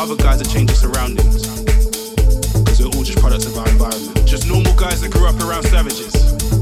other guys that change their surroundings. Because we're all just products of our environment. Just normal guys that grew up around savages.